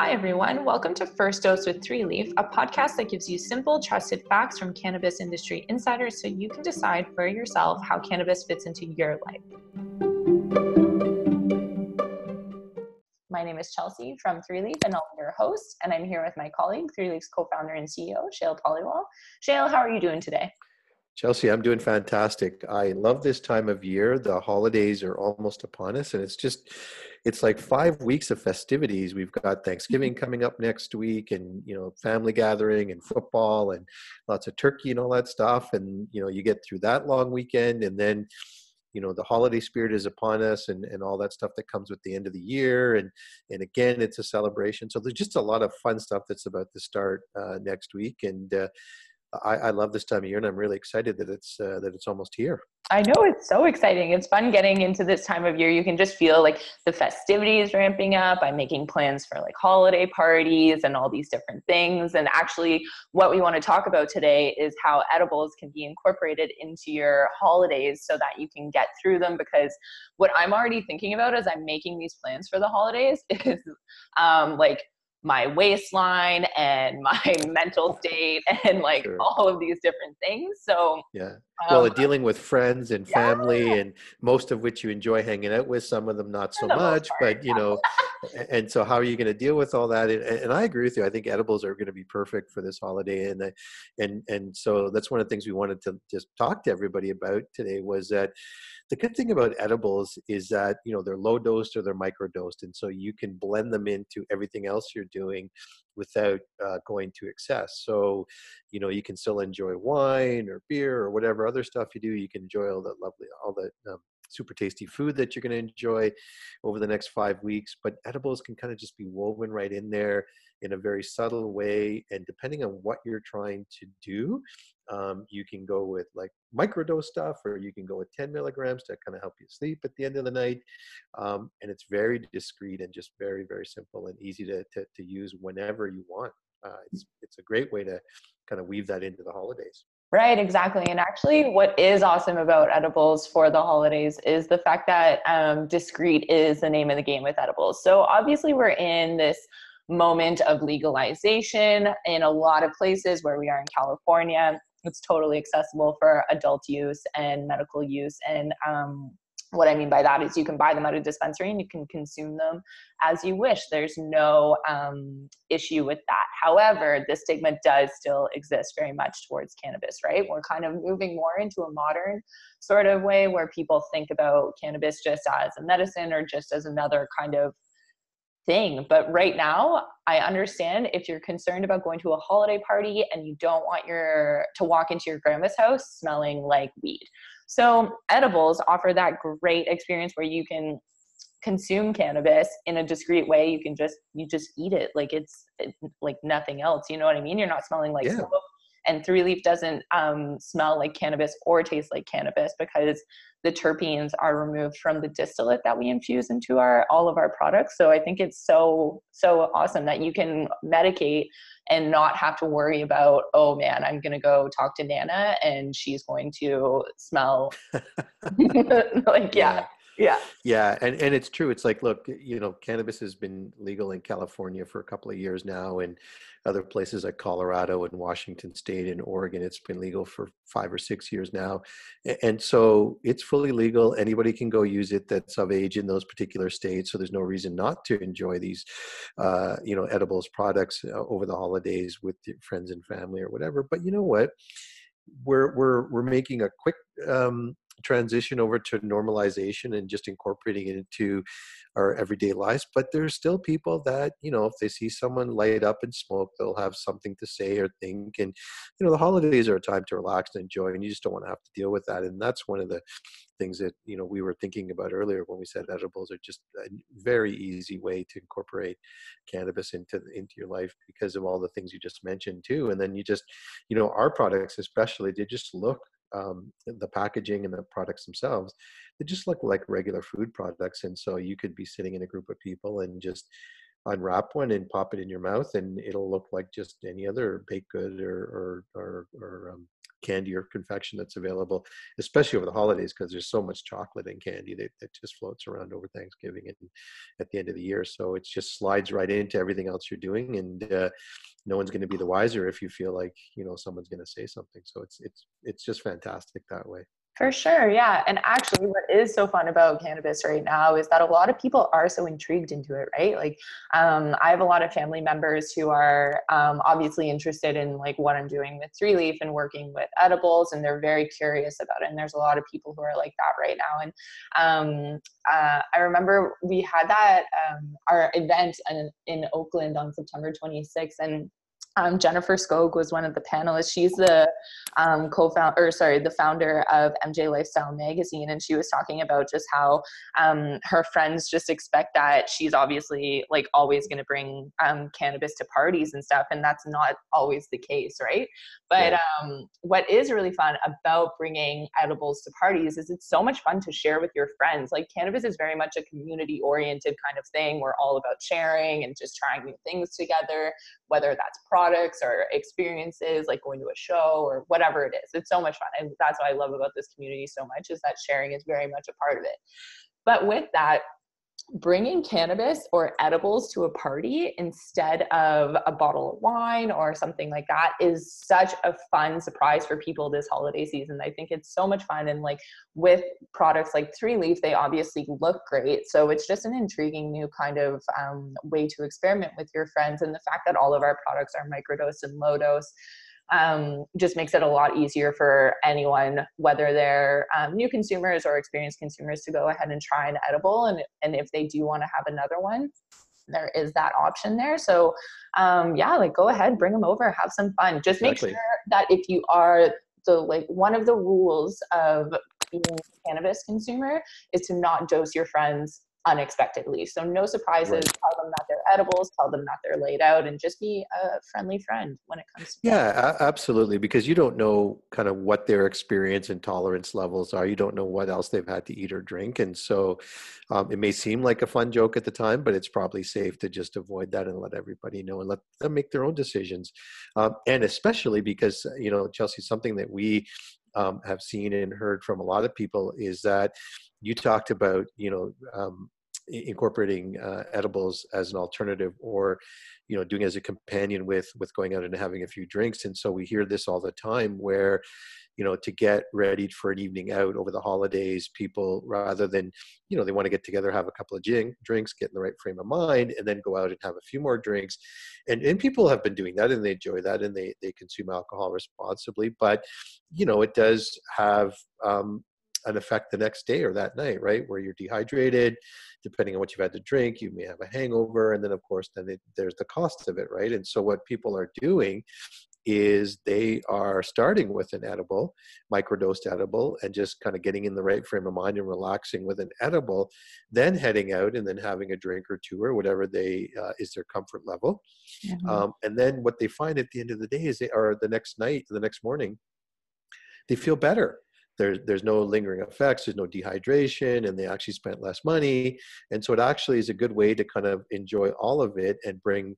Hi, everyone. Welcome to First Dose with Three Leaf, a podcast that gives you simple, trusted facts from cannabis industry insiders so you can decide for yourself how cannabis fits into your life. My name is Chelsea from Three Leaf, and I'm your host. And I'm here with my colleague, Three Leaf's co founder and CEO, Shail Paliwal. Shail, how are you doing today? Chelsea, I'm doing fantastic. I love this time of year. The holidays are almost upon us, and it's just, it's like five weeks of festivities. We've got Thanksgiving mm-hmm. coming up next week, and you know, family gathering and football, and lots of turkey and all that stuff. And you know, you get through that long weekend, and then you know the holiday spirit is upon us and, and all that stuff that comes with the end of the year and and again it's a celebration so there's just a lot of fun stuff that's about to start uh, next week and uh, I, I, love this time of year, and I'm really excited that it's uh, that it's almost here. I know it's so exciting. It's fun getting into this time of year. You can just feel like the festivities ramping up. I'm making plans for like holiday parties and all these different things. And actually, what we want to talk about today is how edibles can be incorporated into your holidays so that you can get through them. Because what I'm already thinking about as I'm making these plans for the holidays is um, like my waistline and my mental state and like sure. all of these different things. So yeah, well, um, dealing with friends and family, yeah. and most of which you enjoy hanging out with, some of them not so much, but you know, and so how are you going to deal with all that? And, and, I agree with you. I think edibles are going to be perfect for this holiday, and and and so that's one of the things we wanted to just talk to everybody about today was that the good thing about edibles is that you know they're low dosed or they're micro dosed, and so you can blend them into everything else you're doing without uh, going to excess. So you know you can still enjoy wine or beer or whatever other stuff you do. You can enjoy all that lovely, all that um, super tasty food that you're going to enjoy over the next five weeks. But edibles can kind of just be woven right in there in a very subtle way. And depending on what you're trying to do, um, you can go with like microdose stuff, or you can go with 10 milligrams to kind of help you sleep at the end of the night. Um, and it's very discreet and just very, very simple and easy to, to, to use whenever you want. Uh, it's, it's a great way to kind of weave that into the holidays. Right, exactly. And actually, what is awesome about edibles for the holidays is the fact that um, discreet is the name of the game with edibles. So, obviously, we're in this moment of legalization in a lot of places where we are in California. It's totally accessible for adult use and medical use. And um, what I mean by that is you can buy them at a dispensary and you can consume them as you wish. There's no um, issue with that. However, the stigma does still exist very much towards cannabis, right? We're kind of moving more into a modern sort of way where people think about cannabis just as a medicine or just as another kind of thing. But right now, I understand if you're concerned about going to a holiday party and you don't want your to walk into your grandma's house smelling like weed. So edibles offer that great experience where you can consume cannabis in a discreet way. You can just you just eat it like it's like nothing else. You know what I mean? You're not smelling like yeah. smoke. And three leaf doesn't um, smell like cannabis or taste like cannabis because the terpenes are removed from the distillate that we infuse into our all of our products. So I think it's so so awesome that you can medicate and not have to worry about oh man i'm going to go talk to nana and she's going to smell like yeah. yeah. Yeah and and it's true. It's like look you know cannabis has been legal in california for a couple of years now and other places like colorado and washington state and oregon it's been legal for five or six years now. And so it's fully legal anybody can go use it that's of age in those particular states so there's no reason not to enjoy these uh, you know edibles products uh, over the holidays with friends and family or whatever but you know what? We're we're we're making a quick um, transition over to normalization and just incorporating it into our everyday lives but there's still people that you know if they see someone light up and smoke they'll have something to say or think and you know the holidays are a time to relax and enjoy and you just don't want to have to deal with that and that's one of the things that you know we were thinking about earlier when we said edibles are just a very easy way to incorporate cannabis into into your life because of all the things you just mentioned too and then you just you know our products especially they just look um, the packaging and the products themselves, they just look like regular food products. And so you could be sitting in a group of people and just unwrap one and pop it in your mouth, and it'll look like just any other baked good or or or, or um, candy or confection that's available, especially over the holidays because there's so much chocolate and candy that, that just floats around over Thanksgiving and at the end of the year. So it just slides right into everything else you're doing, and uh, no one's going to be the wiser if you feel like you know someone's going to say something. So it's it's it's just fantastic that way. For sure, yeah. And actually, what is so fun about cannabis right now is that a lot of people are so intrigued into it, right? Like, um, I have a lot of family members who are um, obviously interested in like what I'm doing with Three Leaf and working with edibles, and they're very curious about it. And there's a lot of people who are like that right now. And um, uh, I remember we had that um, our event in, in Oakland on September 26th, and um, Jennifer Skog was one of the panelists. She's the um, co-founder, or sorry, the founder of MJ Lifestyle Magazine, and she was talking about just how um, her friends just expect that she's obviously like always going to bring um, cannabis to parties and stuff, and that's not always the case, right? But yeah. Um, what is really fun about bringing edibles to parties is it's so much fun to share with your friends. Like cannabis is very much a community-oriented kind of thing. We're all about sharing and just trying new things together, whether that's products products or experiences like going to a show or whatever it is. It's so much fun and that's what i love about this community so much is that sharing is very much a part of it. But with that bringing cannabis or edibles to a party instead of a bottle of wine or something like that is such a fun surprise for people this holiday season. I think it's so much fun. And like with products like Three Leaf, they obviously look great. So it's just an intriguing new kind of um, way to experiment with your friends. And the fact that all of our products are microdose and low dose um, just makes it a lot easier for anyone, whether they're um, new consumers or experienced consumers, to go ahead and try an edible. And, and if they do want to have another one, there is that option there. So, um, yeah, like go ahead, bring them over, have some fun. Just exactly. make sure that if you are the like one of the rules of being a cannabis consumer is to not dose your friends unexpectedly. So no surprises. Right. Tell them that they're edibles. Tell them that they're laid out, and just be a friendly friend when it comes to. Yeah, absolutely. Because you don't know kind of what their experience and tolerance levels are. You don't know what else they've had to eat or drink, and so um, it may seem like a fun joke at the time, but it's probably safe to just avoid that and let everybody know and let them make their own decisions. Um, and especially because you know, Chelsea, something that we um, have seen and heard from a lot of people is that you talked about you know um, incorporating uh, edibles as an alternative or you know doing as a companion with with going out and having a few drinks. And so we hear this all the time where you know to get ready for an evening out over the holidays people rather than you know they want to get together have a couple of gin, drinks get in the right frame of mind and then go out and have a few more drinks. And and people have been doing that and they enjoy that and they they consume alcohol responsibly. But you know it does have um, an effect the next day or that night, right? Where you're dehydrated, depending on what you've had to drink, you may have a hangover, and then of course, then it, there's the cost of it, right? And so what people are doing is they are starting with an edible, microdosed edible, and just kind of getting in the right frame of mind and relaxing with an edible, then heading out and then having a drink or two or whatever they uh, is their comfort level. Mm-hmm. Um, and then what they find at the end of the day is they are the next night, the next morning, they feel better there's there's no lingering effects there's no dehydration and they actually spent less money. And so it actually is a good way to kind of enjoy all of it and bring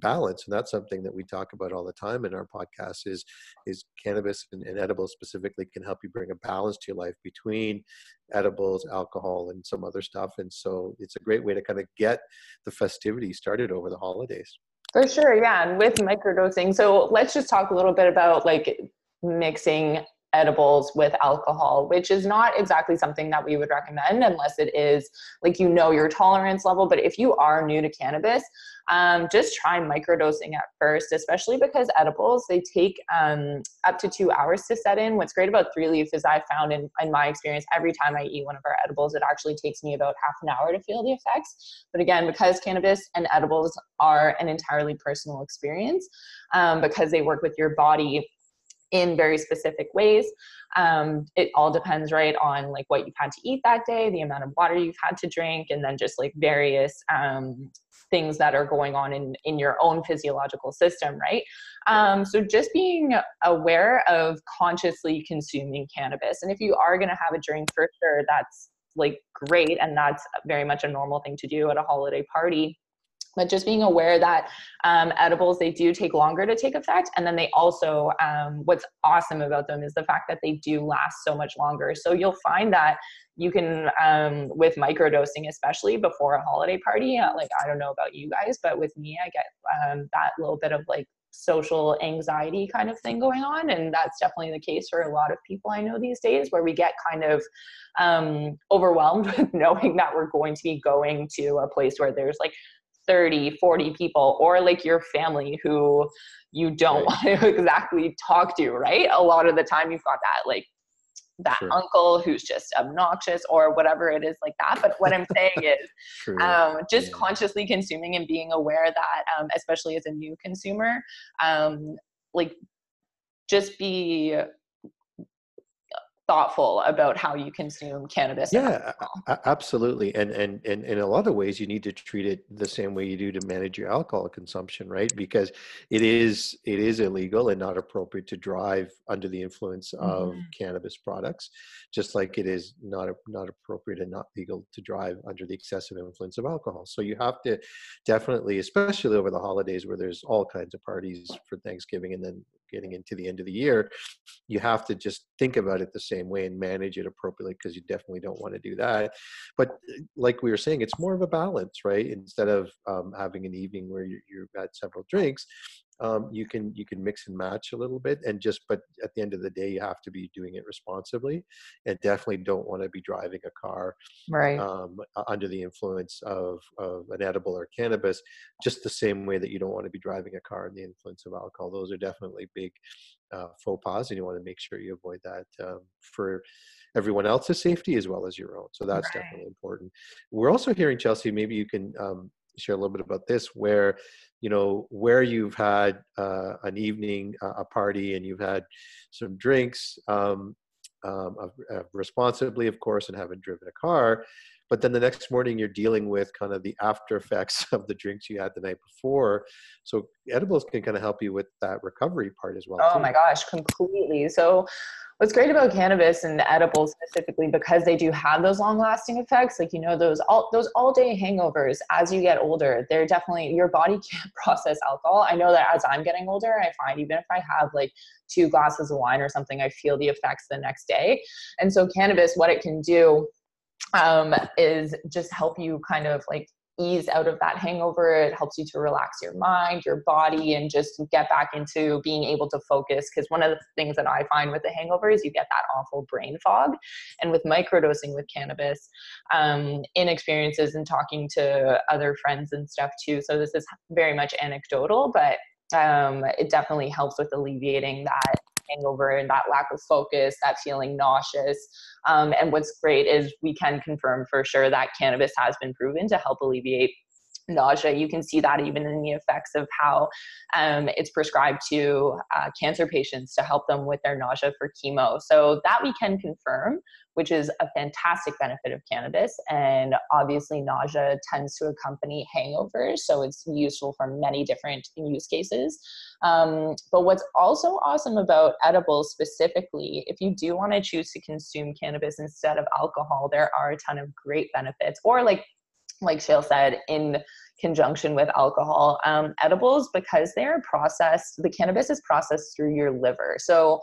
balance. And that's something that we talk about all the time in our podcast is is cannabis and, and edibles specifically can help you bring a balance to your life between edibles alcohol and some other stuff. And so it's a great way to kind of get the festivities started over the holidays. For sure yeah and with microdosing. So let's just talk a little bit about like mixing edibles with alcohol, which is not exactly something that we would recommend unless it is like you know your tolerance level. But if you are new to cannabis, um, just try microdosing at first, especially because edibles they take um, up to two hours to set in. What's great about three leaf is I found in, in my experience every time I eat one of our edibles, it actually takes me about half an hour to feel the effects. But again, because cannabis and edibles are an entirely personal experience, um, because they work with your body in very specific ways. Um, it all depends, right, on like what you've had to eat that day, the amount of water you've had to drink, and then just like various um, things that are going on in in your own physiological system, right? Um, so just being aware of consciously consuming cannabis, and if you are going to have a drink, for sure, that's like great, and that's very much a normal thing to do at a holiday party but just being aware that um, edibles they do take longer to take effect and then they also um, what's awesome about them is the fact that they do last so much longer. So you'll find that you can um, with microdosing especially before a holiday party uh, like i don't know about you guys but with me i get um, that little bit of like social anxiety kind of thing going on and that's definitely the case for a lot of people i know these days where we get kind of um, overwhelmed with knowing that we're going to be going to a place where there's like 30 40 people or like your family who you don't right. want to exactly talk to right a lot of the time you've got that like that sure. uncle who's just obnoxious or whatever it is like that but what i'm saying is um, just yeah. consciously consuming and being aware that um, especially as a new consumer um, like just be thoughtful about how you consume cannabis yeah absolutely and, and and in a lot of ways you need to treat it the same way you do to manage your alcohol consumption right? Because it is it is illegal and not appropriate to drive under the influence of mm-hmm. cannabis products just like it is not not appropriate and not legal to drive under the excessive influence of alcohol. So you have to definitely especially over the holidays where there's all kinds of parties for thanksgiving and then getting into the end of the year, you have to just think about it the same way and manage it appropriately because you definitely don't want to do that. But uh, like we were saying, it's more of a balance, right? Instead of um, having an evening where you, you've had several drinks, um, you can you can mix and match a little bit and just but at the end of the day you have to be doing it responsibly and definitely don't want to be driving a car right. um, under the influence of, of an edible or cannabis just the same way that you don't want to be driving a car in the influence of alcohol. Those are definitely big uh, faux pas and you want to make sure you avoid that um, for everyone else's safety as well as your own. So that's right. definitely important. We're also hearing chelsea maybe you can um, share a little bit about this where you know where you've had uh, an evening uh, a party and you've had some drinks um, um, responsibly of course and haven't driven a car but then the next morning you're dealing with kind of the after effects of the drinks you had the night before. So edibles can kind of help you with that recovery part as well oh too. my gosh completely. So what's great about cannabis and edibles specifically because they do have those long lasting effects like you know those all those all day hangovers as you get older they're definitely your body can't process alcohol. I know that as i'm getting older i find even if i have like two glasses of wine or something i feel the effects the next day. And so cannabis what it can do um, is just help you kind of like ease out of that hangover. It helps you to relax your mind, your body, and just get back into being able to focus. Because one of the things that I find with the hangover is you get that awful brain fog. And with microdosing with cannabis, um, in experiences and talking to other friends and stuff too. So this is very much anecdotal, but um, it definitely helps with alleviating that hangover and that lack of focus, that feeling nauseous. Um, and what's great is we can confirm for sure that cannabis has been proven to help alleviate nausea. You can see that even in the effects of how um, it's prescribed to uh, cancer patients to help them with their nausea for chemo. So that we can confirm, which is a fantastic benefit of cannabis. And obviously, nausea tends to accompany hangovers, so it's useful for many different use cases. Um, but what's also awesome about edibles specifically, if you do want to choose to consume cannabis instead of alcohol, there are a ton of great benefits. Or like like Shail said, in conjunction with alcohol. Um, edibles, because they are processed, the cannabis is processed through your liver. So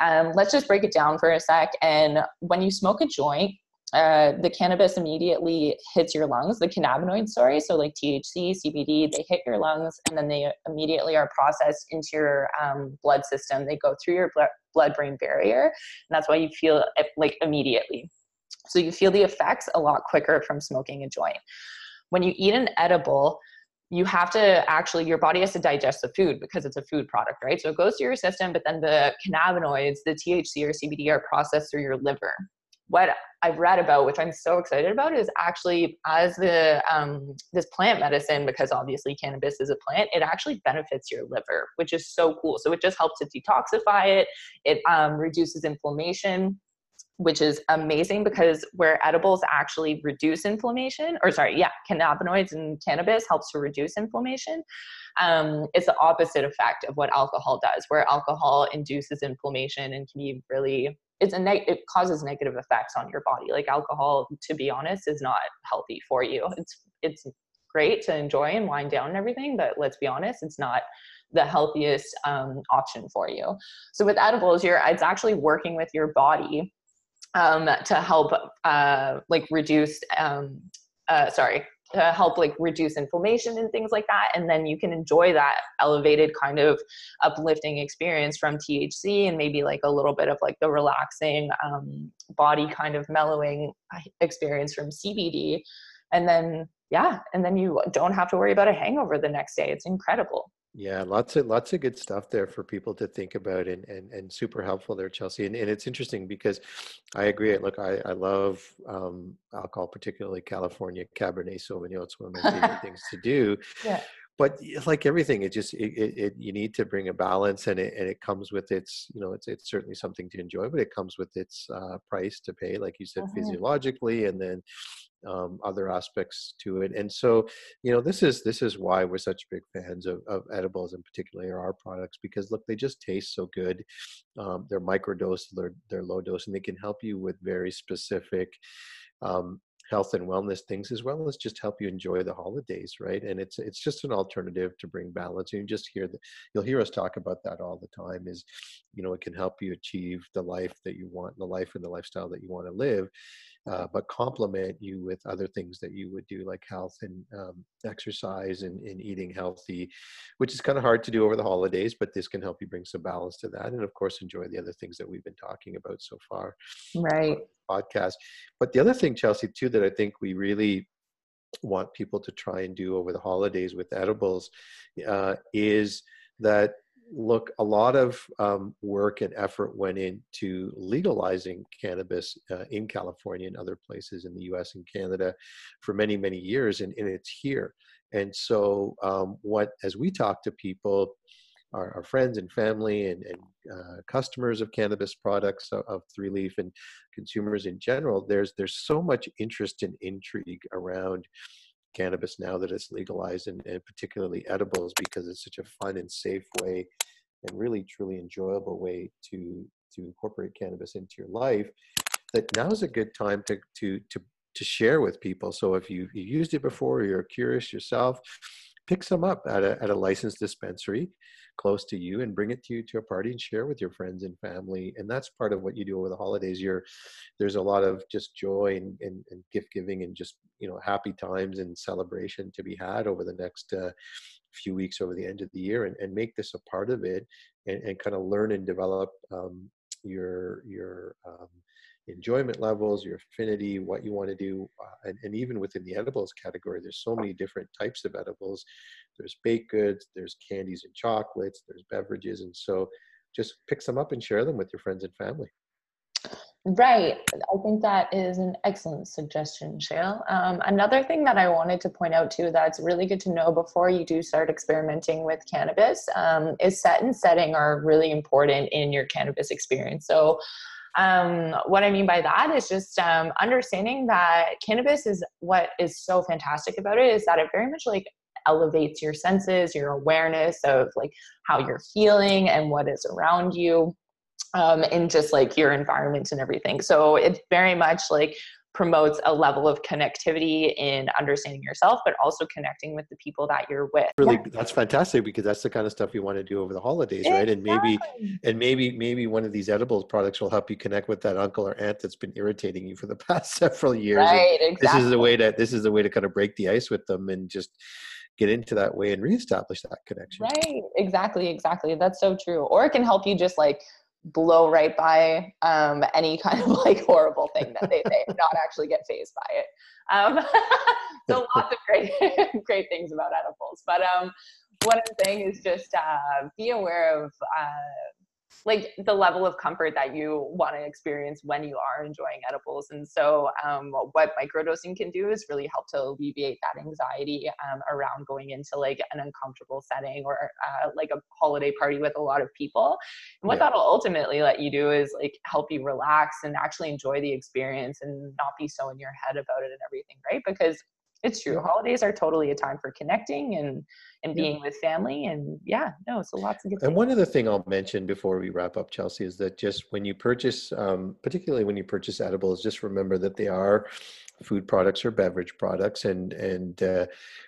um, let's just break it down for a sec. And when you smoke a joint, uh, the cannabis immediately hits your lungs, the cannabinoids, sorry, so like THC, CBD, they hit your lungs and then they immediately are processed into your um, blood system. They go through your blood brain barrier, and that's why you feel it like immediately. So you feel the effects a lot quicker from smoking a joint. When you eat an edible, you have to actually your body has to digest the food because it's a food product right? So it goes to your system but then the cannabinoids the thc or cbd are processed through your liver. What i've read about which i'm so excited about is actually as the um, this plant medicine because obviously cannabis is a plant it actually benefits your liver which is so cool. So it just helps to detoxify it. It um, reduces inflammation which is amazing because where edibles actually reduce inflammation, or sorry, yeah, cannabinoids and cannabis helps to reduce inflammation. Um, it's the opposite effect of what alcohol does, where alcohol induces inflammation and can be really it's a neg- it causes negative effects on your body. Like alcohol, to be honest, is not healthy for you. It's it's great to enjoy and wind down and everything, but let's be honest, it's not the healthiest um, option for you. So with edibles, you're it's actually working with your body um, to help uh, like reduce um, uh, sorry to help like reduce inflammation and things like that. And then you can enjoy that elevated kind of uplifting experience from thc and maybe like a little bit of like the relaxing um, body kind of mellowing experience from cbd and then yeah and then you don't have to worry about a hangover the next day. It's incredible yeah, lots of lots of good stuff there for people to think about and and, and super helpful there, Chelsea. And, and it's interesting because I agree. Look, I, I love um, alcohol, particularly California Cabernet Sauvignon. It's one of my favorite things to do. Yeah. But like everything, it just it, it, it, you need to bring a balance, and it and it comes with its you know it's it's certainly something to enjoy, but it comes with its uh, price to pay, like you said, mm-hmm. physiologically, and then um, other aspects to it. And so, you know, this is this is why we're such big fans of, of edibles, and particularly our products, because look, they just taste so good. Um, they're microdose, they're they're low dose, and they can help you with very specific um, health and wellness things as well as just help you enjoy the holidays right? And it's it's just an alternative to bring balance. And you just hear that you'll hear us talk about that all the time is you know it can help you achieve the life that you want the life and the lifestyle that you want to live uh, but complement you with other things that you would do like health and um, exercise and, and, eating healthy which is kind of hard to do over the holidays but this can help you bring some balance to that and of course enjoy the other things that we've been talking about so far right. podcast. But the other thing chelsea too that i think we really want people to try and do over the holidays with edibles uh, is that look, a lot of um, work and effort went into legalizing cannabis uh, in California and other places in the US and Canada for many, many years, and, and it's here. And so, um, what as we talk to people, our, our friends and family and, and uh, customers of cannabis products of, of Three Leaf and consumers in general, there's there's so much interest and intrigue around cannabis now that it's legalized and, and particularly edibles because it's such a fun and safe way and really truly enjoyable way to to incorporate cannabis into your life that now is a good time to to to to share with people. So if you you used it before or you're curious yourself pick some up at a, at a licensed dispensary close to you and bring it to you to a party and share with your friends and family and that's part of what you do over the holidays. You're there's a lot of just joy and, and, and gift giving and just you know happy times and celebration to be had over the next uh, few weeks over the end of the year and, and make this a part of it and, and kind of learn and develop um, your your um, enjoyment levels, your affinity, what you want to do, uh, and, and, even within the edibles category, there's so many different types of edibles. There's baked goods, there's candies and chocolates, there's beverages, and so just pick some up and share them with your friends and family. Right. I think that is an excellent suggestion, Shail. Um, another thing that I wanted to point out too that's really good to know before you do start experimenting with cannabis um, is set and setting are really important in your cannabis experience. So, um, what I mean by that is just um, understanding that cannabis is what is so fantastic about it is that it very much like elevates your senses, your awareness of like how you're feeling and what is around you um, in just like your environment and everything. So it's very much like promotes a level of connectivity in understanding yourself, but also connecting with the people that you're with. Really, yeah. that's fantastic because that's the kind of stuff you want to do over the holidays, right? And maybe, and maybe, maybe one of these edibles products will help you connect with that uncle or aunt that's been irritating you for the past several years. Right, exactly. This is the way to this is the way to kind of break the ice with them and just get into that way and reestablish that connection. Right, exactly, exactly. That's so true. Or it can help you just like blow right by um, any kind of like horrible thing that they say not actually get fazed by it. Um, so lots of great, great things about edibles. But um, what I'm saying is just uh, be aware of uh, like the level of comfort that you want to experience when you are enjoying edibles. And so, um, what microdosing can do is really help to alleviate that anxiety um, around going into like an uncomfortable setting or uh, like a holiday party with a lot of people. And what yeah. that'll ultimately let you do is like help you relax and actually enjoy the experience and not be so in your head about it and everything, right? Because it's true holidays are totally a time for connecting and and being with family. And yeah, no, so lots of good. And one other thing I'll mention before we wrap up, Chelsea, is that just when you purchase, um, particularly when you purchase edibles, just remember that they are food products or beverage products and and uh,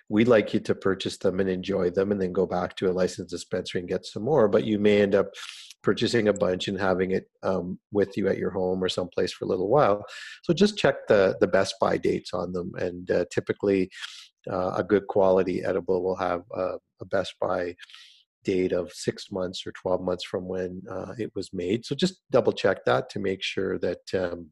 we'd like you to purchase them and enjoy them and then go back to a licensed dispensary and get some more but you may end up purchasing a bunch and having it um, with you at your home or someplace for a little while. So just check the the best buy dates on them, and uh, typically uh, a good quality edible will have a, a best buy date of six months or 12 months from when uh, it was made. So just double check that to make sure that um,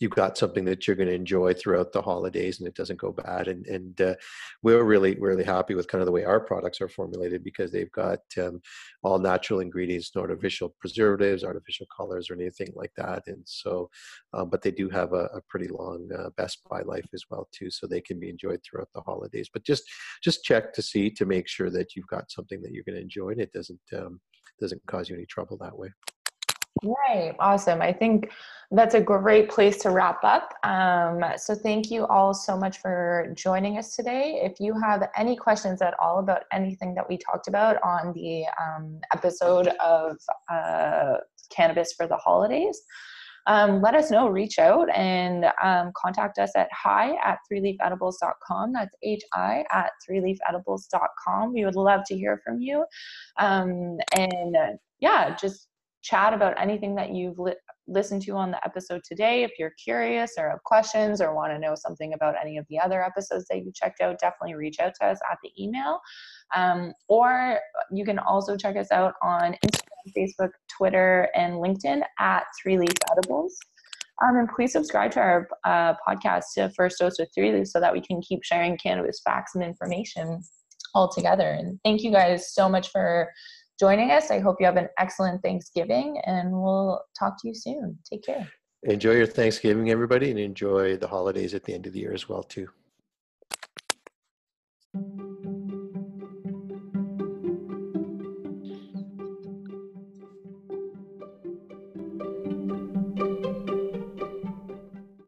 you've got something that you're going to enjoy throughout the holidays and it doesn't go bad and and uh, we're really really happy with kind of the way our products are formulated because they've got um, all natural ingredients no artificial preservatives artificial colors or anything like that and so um, but they do have a, a pretty long uh, best buy life as well too so they can be enjoyed throughout the holidays but just just check to see to make sure that you've got something that you're going to enjoy and it doesn't um, doesn't cause you any trouble that way Right. Awesome. I think that's a great place to wrap up. Um, so, thank you all so much for joining us today. If you have any questions at all about anything that we talked about on the um, episode of uh, Cannabis for the Holidays, um, let us know. Reach out and um, contact us at hi at threeleafedibles.com. That's H I at threeleafedibles.com. We would love to hear from you. Um, and yeah, just chat about anything that you've li- listened to on the episode today. If you're curious or have questions or want to know something about any of the other episodes that you checked out, definitely reach out to us at the email. Um, or you can also check us out on Instagram, Facebook, Twitter, and LinkedIn at Three Leaf Edibles. Um, and please subscribe to our uh, podcast to First Dose with Three Leaf so that we can keep sharing cannabis facts and information all together. And thank you guys so much for joining us. I hope you have an excellent Thanksgiving and we'll talk to you soon. Take care. Enjoy your Thanksgiving, everybody, and enjoy the holidays at the end of the year as well, too.